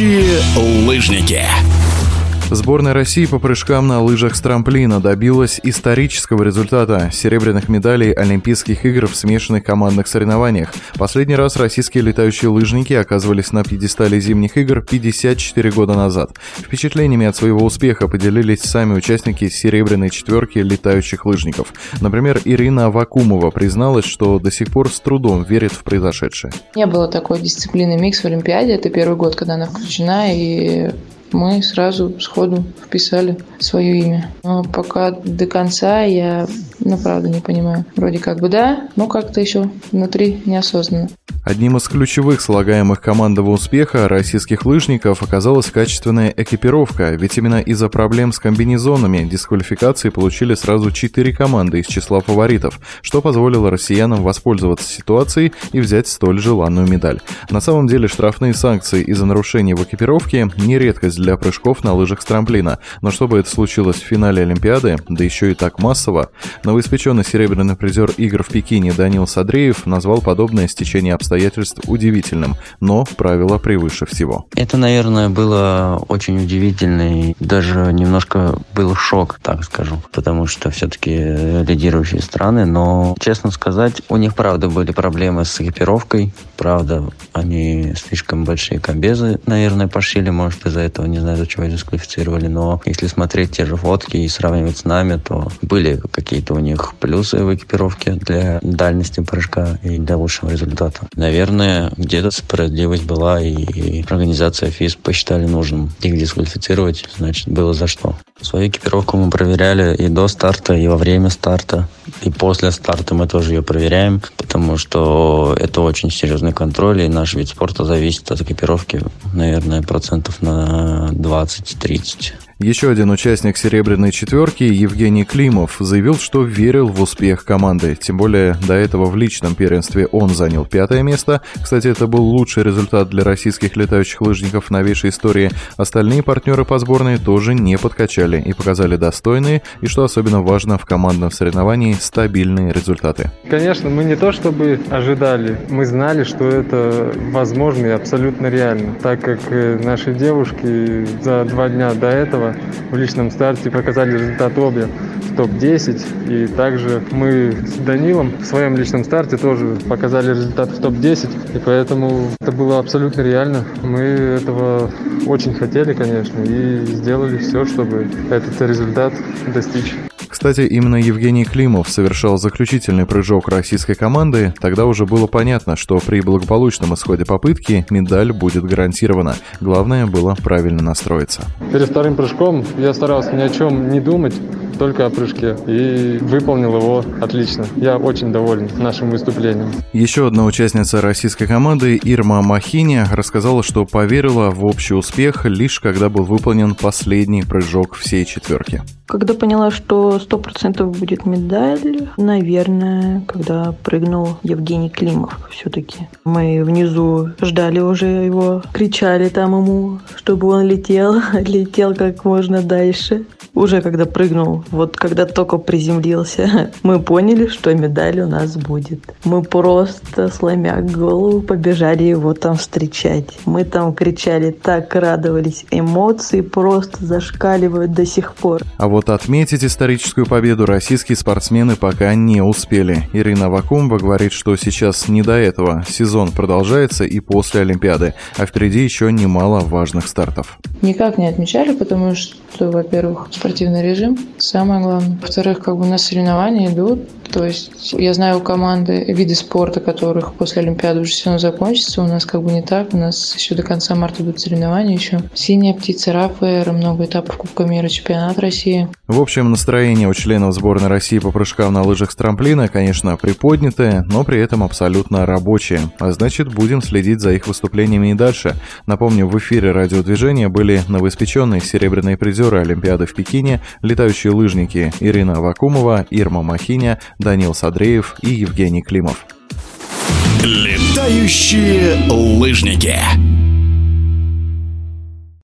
Летающие лыжники. Сборная России по прыжкам на лыжах с трамплина добилась исторического результата – серебряных медалей Олимпийских игр в смешанных командных соревнованиях. Последний раз российские летающие лыжники оказывались на пьедестале зимних игр 54 года назад. Впечатлениями от своего успеха поделились сами участники серебряной четверки летающих лыжников. Например, Ирина Авакумова призналась, что до сих пор с трудом верит в произошедшее. Не было такой дисциплины микс в Олимпиаде. Это первый год, когда она включена, и мы сразу сходу вписали свое имя. Но пока до конца я, ну, правда, не понимаю. Вроде как бы да, но как-то еще внутри неосознанно. Одним из ключевых слагаемых командного успеха российских лыжников оказалась качественная экипировка, ведь именно из-за проблем с комбинезонами дисквалификации получили сразу четыре команды из числа фаворитов, что позволило россиянам воспользоваться ситуацией и взять столь желанную медаль. На самом деле штрафные санкции из-за нарушений в экипировке не редкость для прыжков на лыжах с трамплина, но чтобы это случилось в финале Олимпиады, да еще и так массово, новоиспеченный серебряный призер игр в Пекине Данил Садреев назвал подобное стечение обстоятельств удивительным, но правило превыше всего. Это, наверное, было очень удивительно и даже немножко был шок, так скажу, потому что все-таки лидирующие страны, но, честно сказать, у них, правда, были проблемы с экипировкой, правда, они слишком большие комбезы, наверное, пошили, может, из-за этого, не знаю, за чего дисквалифицировали, но если смотреть те же фотки и сравнивать с нами, то были какие-то них плюсы в экипировке для дальности прыжка и для лучшего результата. Наверное, где-то справедливость была, и организация ФИС посчитали нужным. Их дисквалифицировать, значит, было за что. Свою экипировку мы проверяли и до старта, и во время старта, и после старта мы тоже ее проверяем, потому что это очень серьезный контроль, и наш вид спорта зависит от экипировки, наверное, процентов на 20-30. Еще один участник «Серебряной четверки» Евгений Климов заявил, что верил в успех команды. Тем более до этого в личном первенстве он занял пятое место. Кстати, это был лучший результат для российских летающих лыжников в новейшей истории. Остальные партнеры по сборной тоже не подкачали и показали достойные и, что особенно важно, в командном соревновании стабильные результаты. Конечно, мы не то чтобы ожидали, мы знали, что это возможно и абсолютно реально, так как э, наши девушки за два дня до этого в личном старте показали результат обе в топ-10. И также мы с Данилом в своем личном старте тоже показали результат в топ-10. И поэтому это было абсолютно реально. Мы этого очень хотели, конечно, и сделали все, чтобы этот результат достичь. Кстати, именно Евгений Климов совершал заключительный прыжок российской команды. Тогда уже было понятно, что при благополучном исходе попытки медаль будет гарантирована. Главное было правильно настроиться. Перед вторым прыжком я старался ни о чем не думать, только о прыжке. И выполнил его отлично. Я очень доволен нашим выступлением. Еще одна участница российской команды Ирма Махини рассказала, что поверила в общий успех лишь когда был выполнен последний прыжок всей четверки. Когда поняла, что сто процентов будет медаль, наверное, когда прыгнул Евгений Климов все-таки. Мы внизу ждали уже его, кричали там ему, чтобы он летел, летел как можно дальше. Уже когда прыгнул, вот когда только приземлился, мы поняли, что медаль у нас будет. Мы просто, сломя голову, побежали его там встречать. Мы там кричали, так радовались. Эмоции просто зашкаливают до сих пор. А вот отметить историческую победу российские спортсмены пока не успели. Ирина Вакумба говорит, что сейчас не до этого. Сезон продолжается и после Олимпиады, а впереди еще немало важных стартов. Никак не отмечали, потому что, во-первых, спортивный режим самое главное. Во-вторых, как бы у нас соревнования идут, то есть я знаю команды виды спорта, которых после Олимпиады уже все закончится. У нас как бы не так. У нас еще до конца марта будут соревнования еще. Синяя птица, РАФР, много этапов Кубка мира, чемпионат России. В общем, настроение у членов сборной России по прыжкам на лыжах с трамплина, конечно, приподнятое, но при этом абсолютно рабочее. А значит, будем следить за их выступлениями и дальше. Напомню, в эфире радиодвижения были новоиспеченные серебряные призеры Олимпиады в Пекине, летающие лыжники Ирина Вакумова, Ирма Махиня, Данил Садреев и Евгений Климов. Летающие лыжники.